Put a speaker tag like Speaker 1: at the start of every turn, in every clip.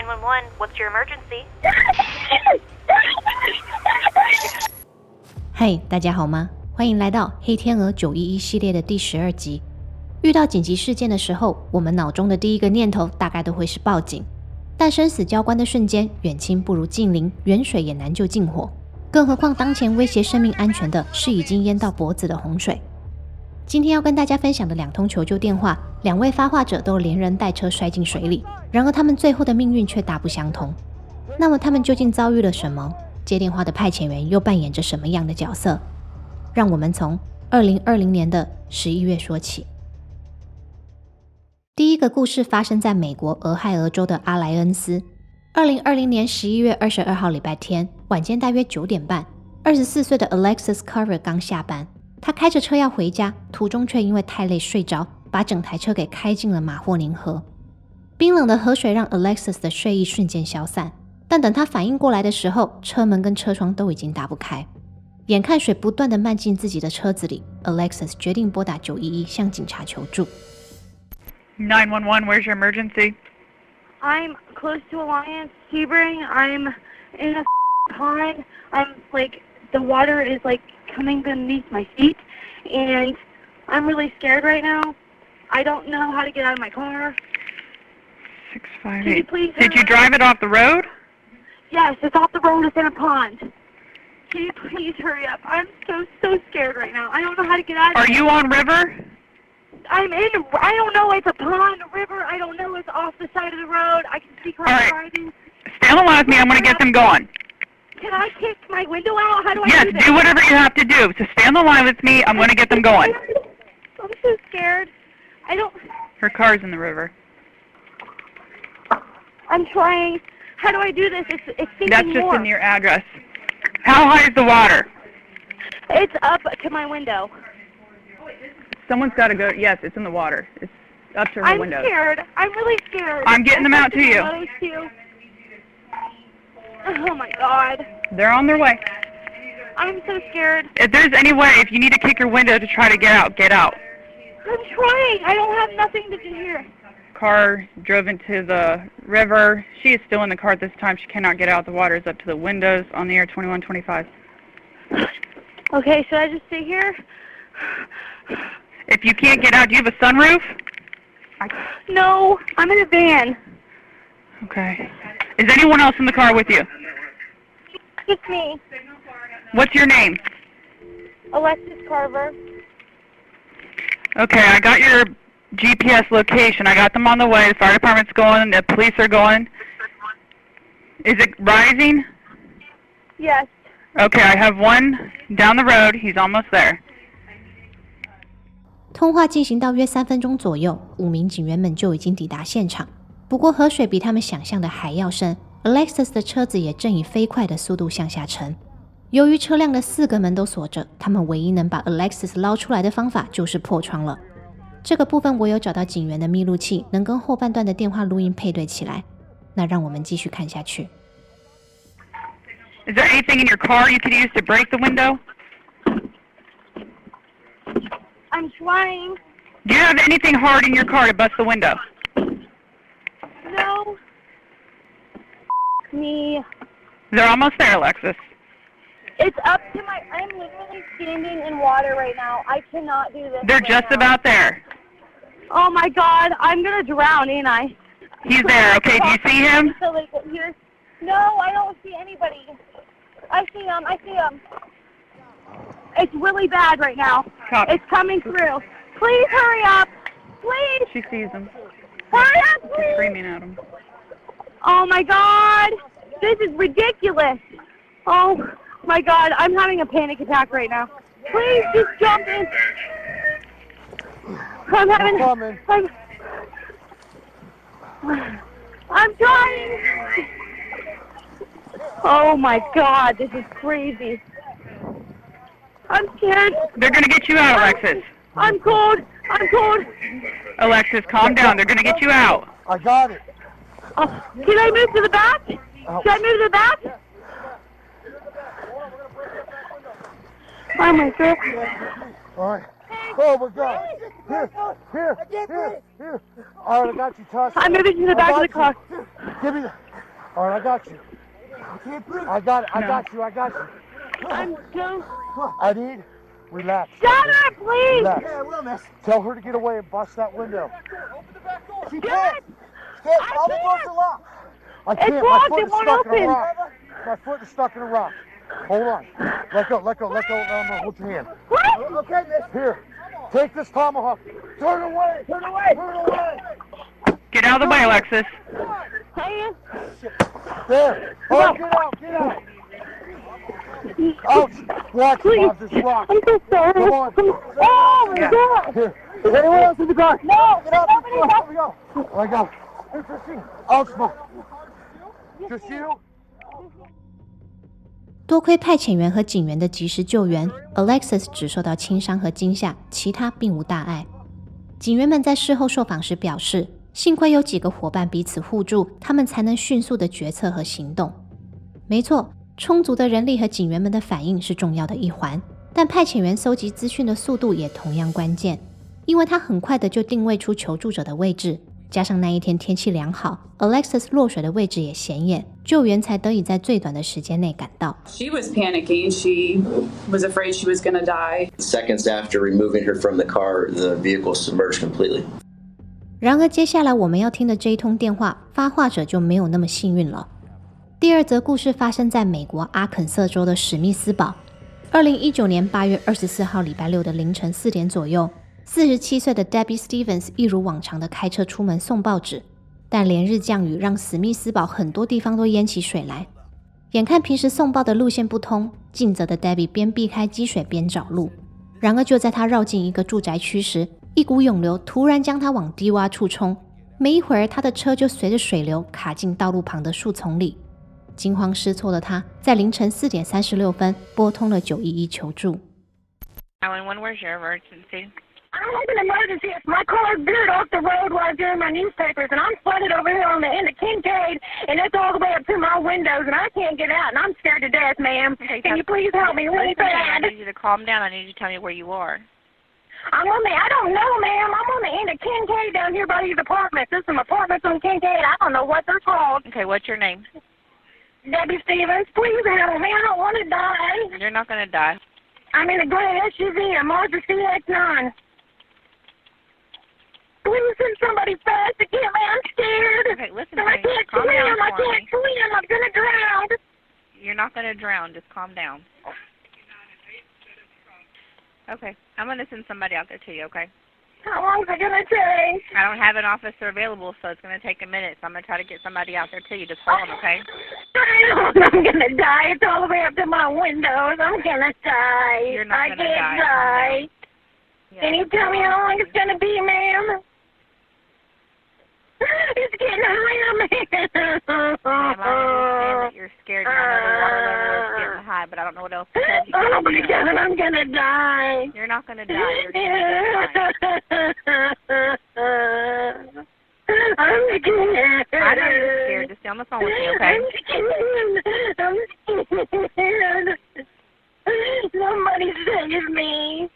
Speaker 1: 911, what's your emergency?
Speaker 2: 嘿，大家好吗？欢迎来到《黑天鹅九一一》系列的第十二集。遇到紧急事件的时候，我们脑中的第一个念头大概都会是报警。但生死交关的瞬间，远亲不如近邻，远水也难救近火。更何况当前威胁生命安全的是已经淹到脖子的洪水。今天要跟大家分享的两通求救电话，两位发话者都连人带车摔进水里，然而他们最后的命运却大不相同。那么他们究竟遭遇了什么？接电话的派遣员又扮演着什么样的角色？让我们从二零二零年的十一月说起。第一个故事发生在美国俄亥俄州的阿莱恩斯。二零二零年十一月二十二号礼拜天晚间大约九点半，二十四岁的 Alexis Carver 刚下班。他开着车要回家，途中却因为太累睡着，把整台车给开进了马霍宁河。冰冷的河水让 Alexis 的睡意瞬间消散，但等他反应过来的时候，车门跟车窗都已经打不开。眼看水不断的漫进自己的车子里，Alexis 决定拨打九一一向警察求助。
Speaker 3: Nine one one, where's your emergency?
Speaker 4: I'm close to Alliance Sebring. I'm in a pond. I'm like the water is like coming beneath my feet, and I'm really scared right now. I don't know how to get out of my car. Six five Can you please
Speaker 3: Did you drive it off the road?
Speaker 4: Yes, it's off the road. It's in a pond. Can you please hurry up? I'm so so scared right now. I don't know how to get out.
Speaker 3: Are you on river?
Speaker 4: I'm in. I don't know. It's a pond, a river. I don't know. It's off the side of the road. I can see cars
Speaker 3: All right.
Speaker 4: driving.
Speaker 3: The line with me. I'm going to get them going.
Speaker 4: Can I kick my window out? How do I
Speaker 3: Yes,
Speaker 4: do
Speaker 3: do whatever you have to do. So stay on the line with me. I'm going to get them going.
Speaker 4: I'm so scared. I don't.
Speaker 3: Her car's in the river.
Speaker 4: I'm trying. How do I do this? It's it's sinking more.
Speaker 3: That's just
Speaker 4: more.
Speaker 3: in your address. How high is the water?
Speaker 4: It's up to my window.
Speaker 3: Someone's got to go. Yes, it's in the water. It's up to her
Speaker 4: I'm
Speaker 3: window.
Speaker 4: scared. I'm really scared.
Speaker 3: I'm getting them out to you.
Speaker 4: Oh my god.
Speaker 3: They're on their way.
Speaker 4: I'm so scared.
Speaker 3: If there's any way, if you need to kick your window to try to get out, get out.
Speaker 4: I'm trying. I don't have nothing to do here.
Speaker 3: car drove into the river. She is still in the car at this time. She cannot get out. The water is up to the windows on the air 2125.
Speaker 4: Okay, should I just stay here?
Speaker 3: If you can't get out, do you have a sunroof?
Speaker 4: No, I'm in a van.
Speaker 3: Okay. Is anyone else in the car with you?
Speaker 4: Just me,
Speaker 3: What's your name?
Speaker 4: Alexis Carver.
Speaker 3: Okay, I got your GPS location. I got them on the way. The fire department's going. The police are going. Is it rising?
Speaker 4: Yes.
Speaker 3: Okay, I have one down the road. He's almost there.
Speaker 2: 通话进行到约三分钟左右，五名警员们就已经抵达现场。不过河水比他们想象的还要深 ，Alexis 的车子也正以飞快的速度向下沉。由于车辆的四个门都锁着，他们唯一能把 Alexis 捞出来的方法就是破窗了。这个部分我有找到警员的密录器，能跟后半段的电话录音配对起来。那让我们继续看下去。
Speaker 3: Is there anything in your car you could use to break the window?
Speaker 4: I'm trying.
Speaker 3: Do you have anything hard in your car to bust the window?
Speaker 4: No. Me.
Speaker 3: They're almost there, Alexis.
Speaker 4: It's up to my. I'm literally standing in water right now. I cannot do this.
Speaker 3: They're
Speaker 4: right
Speaker 3: just
Speaker 4: now.
Speaker 3: about there.
Speaker 4: Oh my god, I'm gonna drown, ain't I?
Speaker 3: He's there. Okay, do you see him?
Speaker 4: Until they here. No, I don't see anybody. I see him. I see him. It's really bad right now.
Speaker 3: Copy.
Speaker 4: It's coming through. Please hurry up. Please
Speaker 3: She sees him.
Speaker 4: hurry up,
Speaker 3: She's
Speaker 4: please.
Speaker 3: screaming at him.
Speaker 4: Oh my god, this is ridiculous. Oh my god, I'm having a panic attack right now. Please just jump in. I'm having.
Speaker 5: coming.
Speaker 4: I'm. I'm trying. Oh my god, this is crazy. I'm scared.
Speaker 3: They're going to get you out, Alexis.
Speaker 4: I'm cold. I'm cold.
Speaker 3: Alexis, calm down. They're going to get you out.
Speaker 5: I got it.
Speaker 4: Oh, can I move to the back? Should I move to the back? Oh my god.
Speaker 5: All right. Oh my God. Here, here, here, here. All right, I got you, Tasha.
Speaker 4: I'm moving to the back of the
Speaker 5: got
Speaker 4: car.
Speaker 5: you. Give me the. All right, I got you. I got it. I
Speaker 3: No.
Speaker 5: got you. I got you.
Speaker 6: I'm so.
Speaker 5: I need. Relax.
Speaker 6: Shut up, please.
Speaker 5: Relax. Yeah, will, miss. Tell her to get away and bust that window. Open the back door. She can't. She can't.
Speaker 6: I
Speaker 5: All the doors are locked. I can't. My
Speaker 6: locked.
Speaker 5: foot
Speaker 6: It
Speaker 5: is
Speaker 6: won't
Speaker 5: stuck in a rock. My foot is stuck in a rock. Hold on. Let go. Let go. Let go. I'm gonna hold your hand.
Speaker 6: What?
Speaker 5: Uh, okay, miss. Here. Take this tomahawk. Turn away. Turn away. Turn away.
Speaker 3: Get out of the way, Alexis.
Speaker 6: Hey,
Speaker 5: There. Oh, get out. Get out. Ouch. Watch,
Speaker 6: please.
Speaker 5: Bob. This rock.
Speaker 6: I'm so sorry.
Speaker 5: Come on.
Speaker 6: Oh my
Speaker 3: Yeah.
Speaker 6: God.
Speaker 5: Here. Is anyone else in the car?
Speaker 6: No,
Speaker 5: Get out.
Speaker 6: nobody
Speaker 5: Here
Speaker 6: else.
Speaker 5: we go. Here we go.
Speaker 2: 多亏派遣员和警员的及时救援，Alexis 只受到轻伤和惊吓，其他并无大碍。警员们在事后受访时表示，幸亏有几个伙伴彼此互助，他们才能迅速的决策和行动。没错，充足的人力和警员们的反应是重要的一环，但派遣员搜集资讯的速度也同样关键，因为他很快的就定位出求助者的位置，加上那一天天气良好，Alexis 落水的位置也显眼，救援才得以在最短的时间内赶到。
Speaker 7: She was panicking. She was afraid she was going to die.
Speaker 8: Seconds after removing her from the car, the vehicle submerged completely.
Speaker 2: 然而，接下来我们要听的这一通电话，发话者就没有那么幸运了。第二则故事发生在美国阿肯色州的史密斯堡。二零一九年八月二十四号礼拜六的凌晨四点左右，四十七岁的 Debbie Stevens 一如往常的开车出门送报纸，但连日降雨让史密斯堡很多地方都淹起水来。眼看平时送报的路线不通，尽责的 Debbie 边避开积水边找路。然而，就在他绕进一个住宅区时，一股涌流突然将他往低洼处冲。没一会儿，他的车就随着水流卡进道路旁的树丛里。惊慌失措的他，在凌晨四点三十六分拨通了九一一求助。
Speaker 1: 911, where's your emergency?
Speaker 6: I have an emergency. My car veered off the road while I was doing my newspapers, and I'm flooded over here on the end of Kincaid, and it's all the way up to my windows, and I can't get out, and I'm scared to death, ma'am. Can you please help me really
Speaker 1: Listen, I
Speaker 6: bad?
Speaker 1: need you to calm down. I need you to tell me where you are.
Speaker 6: I'm on the, I don't know, ma'am. I'm on the end of Kincaid down here by these apartments. There's some apartments on Kincaid. I don't know what they're called.
Speaker 1: Okay, what's your name?
Speaker 6: Debbie Stevens, please help me. I don't want to die.
Speaker 1: You're not going to die.
Speaker 6: I'm in a gray SUV, a Mazda CX-9. Somebody fast get me. I'm scared.
Speaker 1: Okay, listen to
Speaker 6: I
Speaker 1: me.
Speaker 6: can't
Speaker 1: Calm
Speaker 6: swim.
Speaker 1: down
Speaker 6: I can't
Speaker 1: me.
Speaker 6: swim. I'm gonna drown.
Speaker 1: You're not going to drown. Just calm down. Okay, I'm going to send somebody out there to you, okay?
Speaker 6: How long is it gonna take?
Speaker 1: I don't have an officer available, so it's going to take a minute. So I'm going to try to get somebody out there to you. Just hold on, okay?
Speaker 6: I'm gonna die. It's all the way up to my windows. I'm gonna die.
Speaker 1: You're not
Speaker 6: I
Speaker 1: gonna
Speaker 6: can't
Speaker 1: die.
Speaker 6: die.
Speaker 1: Yeah.
Speaker 6: Can you tell me how long it's gonna be, ma'am? It's getting higher,
Speaker 1: Ma'am, I understand that you're scared I know the water level is getting uh, high, but I don't know what else to tell you.
Speaker 6: Oh my God, I'm gonna die.
Speaker 1: You're not going to die. You're going to
Speaker 6: I'm scared.
Speaker 1: I know you're scared. Just stay on the phone with me, okay?
Speaker 6: I'm scared. I'm scared. Somebody save me.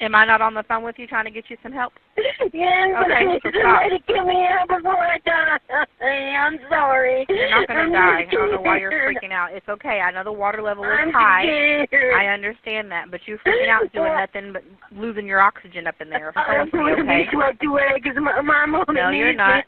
Speaker 1: Am I not on the phone with you trying to get you some help?
Speaker 6: yes,
Speaker 1: Okay, so
Speaker 6: to get me out before I die. I'm sorry.
Speaker 1: You're not going to die. I don't know why you're freaking out. It's okay. I know the water level is
Speaker 6: I'm
Speaker 1: high.
Speaker 6: scared.
Speaker 1: I understand that, but you're freaking out doing nothing but losing your oxygen up in there.
Speaker 6: I'm going to
Speaker 1: okay.
Speaker 6: be swept away because my, my mom
Speaker 1: No, you're not.
Speaker 6: me.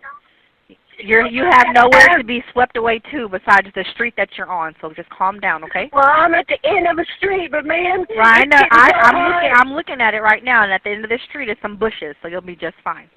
Speaker 1: You're you have nowhere to be swept away to besides the street that you're on. So just calm down, okay?
Speaker 6: Well, I'm at the end of a street, but man,
Speaker 1: Right, I know. I, I'm looking. I'm looking at it right now, and at the end of the street is some bushes, so you'll be just fine.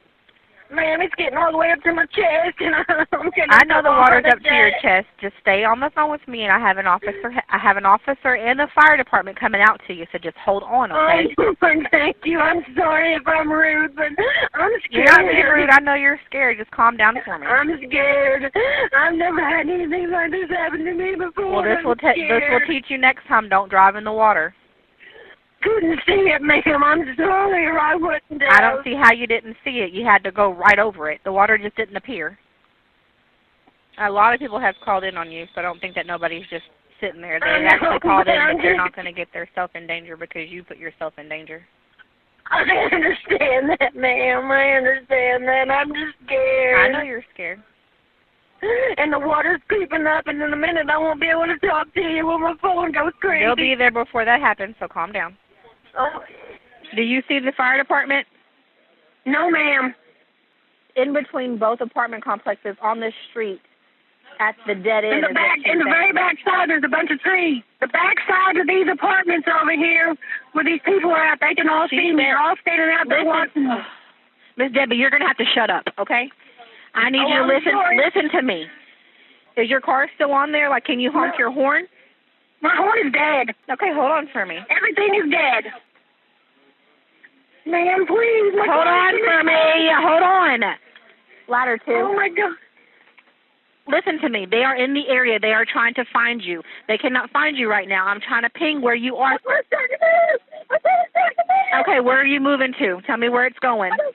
Speaker 6: Man, it's getting all the way up to my chest, and I'm gonna
Speaker 1: I know the water's up to your chest. Just stay on the phone with me, and I have an officer. I have an officer and the fire department coming out to you. So just hold on, okay?
Speaker 6: Oh, thank you. I'm sorry if I'm rude, but I'm scared.
Speaker 1: You're not being rude. I know you're scared. Just calm down for me.
Speaker 6: I'm scared. I've never had anything like this happen to me before.
Speaker 1: Well, this
Speaker 6: I'm
Speaker 1: will te- this will teach you next time. Don't drive in the water.
Speaker 6: Couldn't see it, ma'am. I'm sorry, or I wouldn't have.
Speaker 1: I don't see how you didn't see it. You had to go right over it. The water just didn't appear. A lot of people have called in on you, so I don't think that nobody's just sitting there.
Speaker 6: I
Speaker 1: They
Speaker 6: know,
Speaker 1: actually called in,
Speaker 6: but
Speaker 1: they're not going to get themselves in danger because you put yourself in danger.
Speaker 6: I understand that, ma'am. I understand that. I'm just scared.
Speaker 1: I know you're scared.
Speaker 6: and the water's creeping up, and in a minute I won't be able to talk to you when my phone goes crazy.
Speaker 1: They'll be there before that happens, so calm down.
Speaker 6: Oh,
Speaker 1: Do you see the fire department?
Speaker 6: no, ma'am.
Speaker 1: In between both apartment complexes on this street at the dead end.
Speaker 6: In
Speaker 1: the
Speaker 6: back, in the very back side, there's a bunch of trees. The back side of these apartments over here, where these people are at, they can all see me. They're all standing out there
Speaker 1: Listen.
Speaker 6: watching me.
Speaker 1: Miss Debbie, you're gonna have to shut up, okay? I need
Speaker 6: Oh,
Speaker 1: you to
Speaker 6: I'm
Speaker 1: listen.
Speaker 6: sorry.
Speaker 1: Listen to me. Is your car still on there? Like, can you honk
Speaker 6: No.
Speaker 1: your horn?
Speaker 6: My horn is dead.
Speaker 1: Okay, hold on for me.
Speaker 6: Everything is dead. Ma'am, please. my
Speaker 1: Hold
Speaker 6: car
Speaker 1: on for
Speaker 6: dead.
Speaker 1: me. Hold on. Ladder two.
Speaker 6: Oh my God.
Speaker 1: Listen to me. They are in the area. They are trying to find you. They cannot find you right now. I'm trying to ping where you are.
Speaker 6: Let's take a move. Let's take a move.
Speaker 1: Okay, where are you moving to? Tell me where it's going. Miss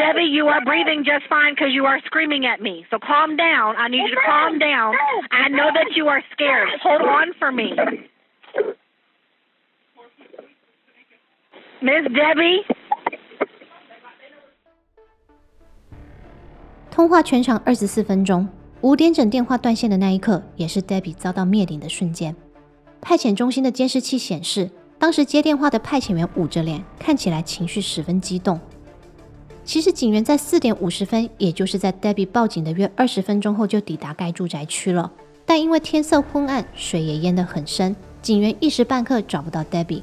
Speaker 1: Debbie, you are breathing just fine because you are screaming at me. So calm down. I need you to calm down. I know that you are scared. Hold on for me. Miss Debbie?
Speaker 2: 通话全长二十四分钟，五点整电话断线的那一刻，也是 Debbie 遭到灭顶的瞬间。派遣中心的监视器显示，当时接电话的派遣员捂着脸，看起来情绪十分激动。其实警员在四点五十分，也就是在 Debbie 报警的约二十分钟后就抵达该住宅区了，但因为天色昏暗，水也淹得很深，警员一时半刻找不到 Debbie。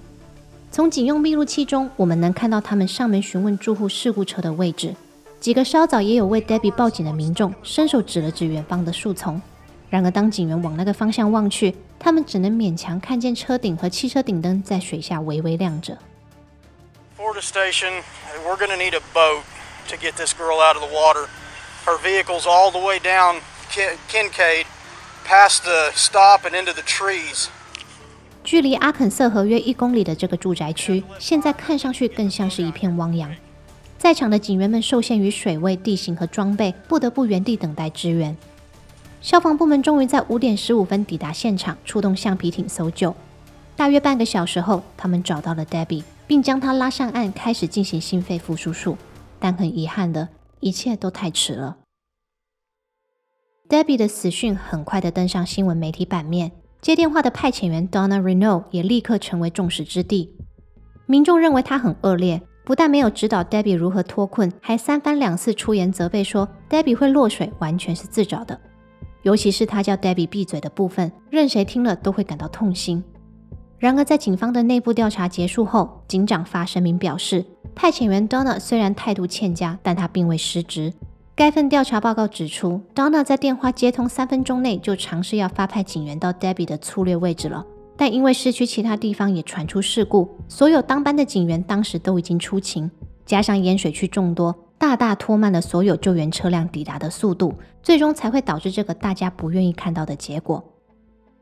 Speaker 2: 从警用密录器中，我们能看到他们上门询问住户事故车的位置。几个稍早也有为 Debbie 报警的民众伸手指了指远方的树丛。然而，当警员往那个方向望去，他们只能勉强看见车顶和汽车顶灯在水下微微亮着。
Speaker 7: Florida Station, we're going to need a boat to get this girl out of the water. Her vehicle's all the way down Kin- Kincaid, past the stop and into the trees.
Speaker 2: 距离阿肯色河约一公里的这个住宅区，现在看上去更像是一片汪洋。在场的警员们受限于水位、地形和装备，不得不原地等待支援。消防部门终于在五点十五分抵达现场，出动橡皮艇搜救。大约半个小时后，他们找到了 Debbie，并将她拉上岸，开始进行心肺复苏术。但很遗憾的，一切都太迟了。Debbie 的死讯很快的登上新闻媒体版面，接电话的派遣员 Donna Renault 也立刻成为众矢之的。民众认为他很恶劣，不但没有指导 Debbie 如何脱困，还三番两次出言责备说 Debbie 会落水完全是自找的。尤其是他叫 Debbie 闭嘴的部分，任谁听了都会感到痛心。然而，在警方的内部调查结束后，警长发声明表示，派遣员 Donna 虽然态度欠佳，但他并未失职。该份调查报告指出，Donna 在电话接通三分钟内就尝试要发派警员到 Debbie 的粗略位置了，但因为市区其他地方也传出事故，所有当班的警员当时都已经出勤，加上淹水区众多，大大拖慢了所有救援车辆抵达的速度，最终才会导致这个大家不愿意看到的结果。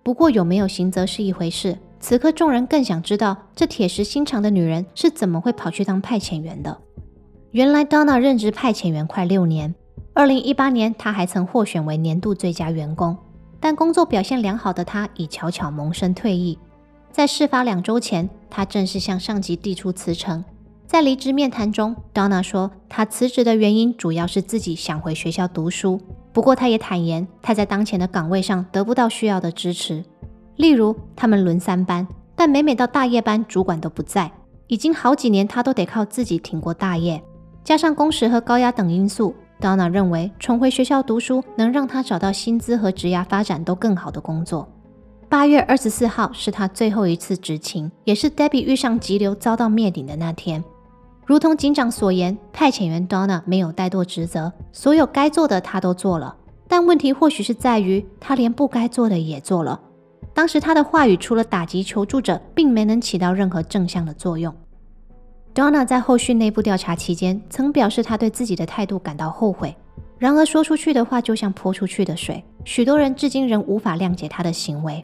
Speaker 2: 不过有没有刑责是一回事，此刻众人更想知道这铁石心肠的女人是怎么会跑去当派遣员的。原来 Donna 任职派遣员快六年。二零一八年，她还曾获选为年度最佳员工，但工作表现良好的她已悄悄萌生退役。在事发两周前，他正式向上级递出辞呈。在离职面谈中，Donna 说，她辞职的原因主要是自己想回学校读书。不过，她也坦言，她在当前的岗位上得不到需要的支持，例如他们轮三班，但每每到大夜班，主管都不在，已经好几年他都得靠自己挺过大夜，加上工时和高压等因素。Donna 认为重回学校读书能让他找到薪资和职涯发展都更好的工作。八月二十四号是他最后一次执勤，也是 Debbie 遇上急流遭到灭顶的那天。如同警长所言，派遣员 Donna 没有怠惰职责，所有该做的他都做了。但问题或许是在于他连不该做的也做了。当时他的话语除了打击求助者，并没能起到任何正向的作用。Donna 在后续内部调查期间，曾表示他对自己的态度感到后悔。然而，说出去的话就像泼出去的水，许多人至今仍无法谅解他的行为。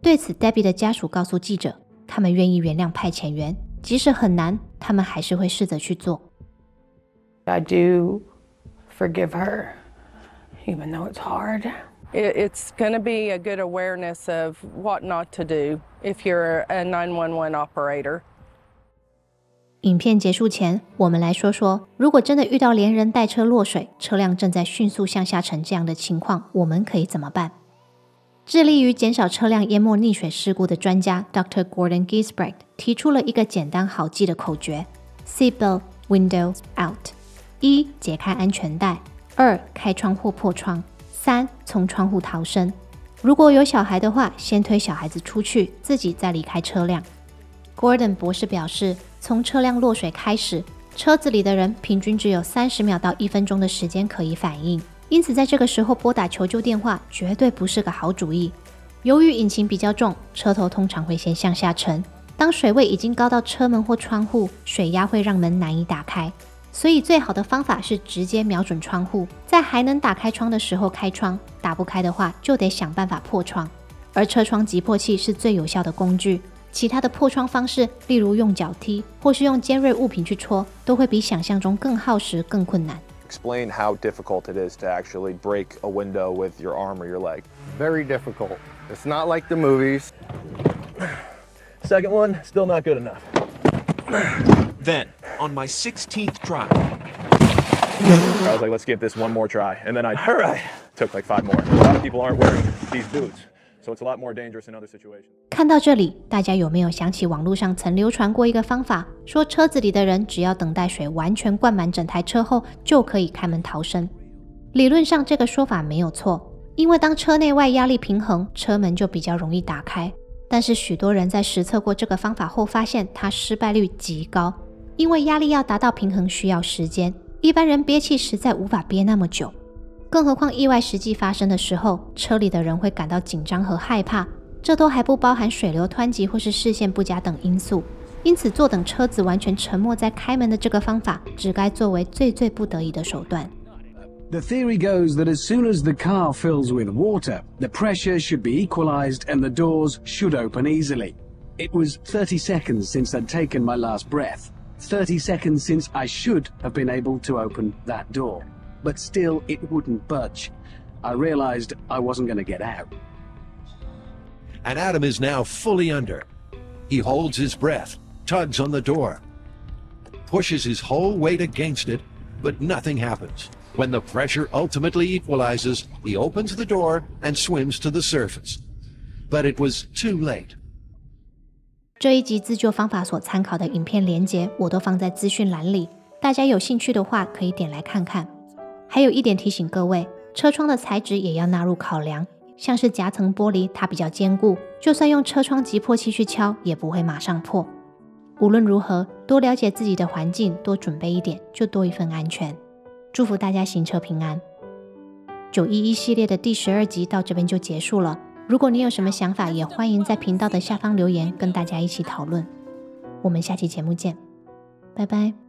Speaker 2: 对此，Debbie 的家属告诉记者，他们愿意原谅派遣员，即使很难，他们还是会试着去做。
Speaker 9: I do forgive her, even though it's hard. It's going to be a good awareness of what not to do if you're a 911 operator.
Speaker 2: 影片结束前，我们来说说，如果真的遇到连人带车落水，车辆正在迅速向下沉这样的情况，我们可以怎么办？致力于减少车辆淹没溺水事故的专家 Dr. Gordon Gisbrecht 提出了一个简单好记的口诀：Seatbelt windows out。一、解开安全带；二、开窗或破窗；三、从窗户逃生。如果有小孩的话，先推小孩子出去，自己再离开车辆。Gordon 博士表示，从车辆落水开始，车子里的人平均只有三十秒到一分钟的时间可以反应，因此在这个时候拨打求救电话绝对不是个好主意。由于引擎比较重，车头通常会先向下沉，当水位已经高到车门或窗户，水压会让门难以打开，所以最好的方法是直接瞄准窗户，在还能打开窗的时候开窗，打不开的话就得想办法破窗，而车窗急迫器是最有效的工具。其他的破窗方式，例如用脚踢，或是用尖锐物品去戳，都会比想象中更耗时、更困难。
Speaker 10: Explain how difficult it is to actually break a window with your arm or your leg.
Speaker 11: Very difficult. It's not like the movies.
Speaker 12: Second one, still not good enough.
Speaker 13: Then, on my 16th try,
Speaker 10: I was like, let's give this one more try. And then I
Speaker 12: All right.
Speaker 10: took like five more. A lot of people aren't wearing these boots, so it's a lot more dangerous in other situations.
Speaker 2: 看到这里，大家有没有想起网络上曾流传过一个方法，说车子里的人只要等待水完全灌满整台车后，就可以开门逃生？理论上这个说法没有错，因为当车内外压力平衡，车门就比较容易打开。但是许多人在实测过这个方法后，发现它失败率极高，因为压力要达到平衡需要时间，一般人憋气实在无法憋那么久。更何况意外实际发生的时候，车里的人会感到紧张和害怕。这都还不包含水流湍急或是视线不佳等因素，因此坐等车子完全沉没再开门的这个方法，只该作为最最不得已的手段。
Speaker 14: The theory goes that as soon as the car fills with water, the pressure should be equalized and the doors should open easily. It was 30 seconds since I'd taken my last breath. 30 seconds since I should have been able to open that door. But still, it wouldn't budge. I realized I wasn't going to get out.
Speaker 13: and Adam is now fully under. He holds his breath, tugs on the door, pushes his whole weight against it, but nothing happens. When the pressure ultimately equalizes, he opens the door and swims to the surface. But it was too late.
Speaker 2: 这一集自救方法所参考的影片连接，我都放在资讯栏里，大家有兴趣的话可以点来看看。还有一点提醒各位，车窗的材质也要纳入考量，像是夹层玻璃，它比较坚固，就算用车窗击破器去敲，也不会马上破。无论如何，多了解自己的环境，多准备一点，就多一份安全。祝福大家行车平安。九一一系列的第十二集到这边就结束了。如果你有什么想法，也欢迎在频道的下方留言，跟大家一起讨论。我们下期节目见，拜拜。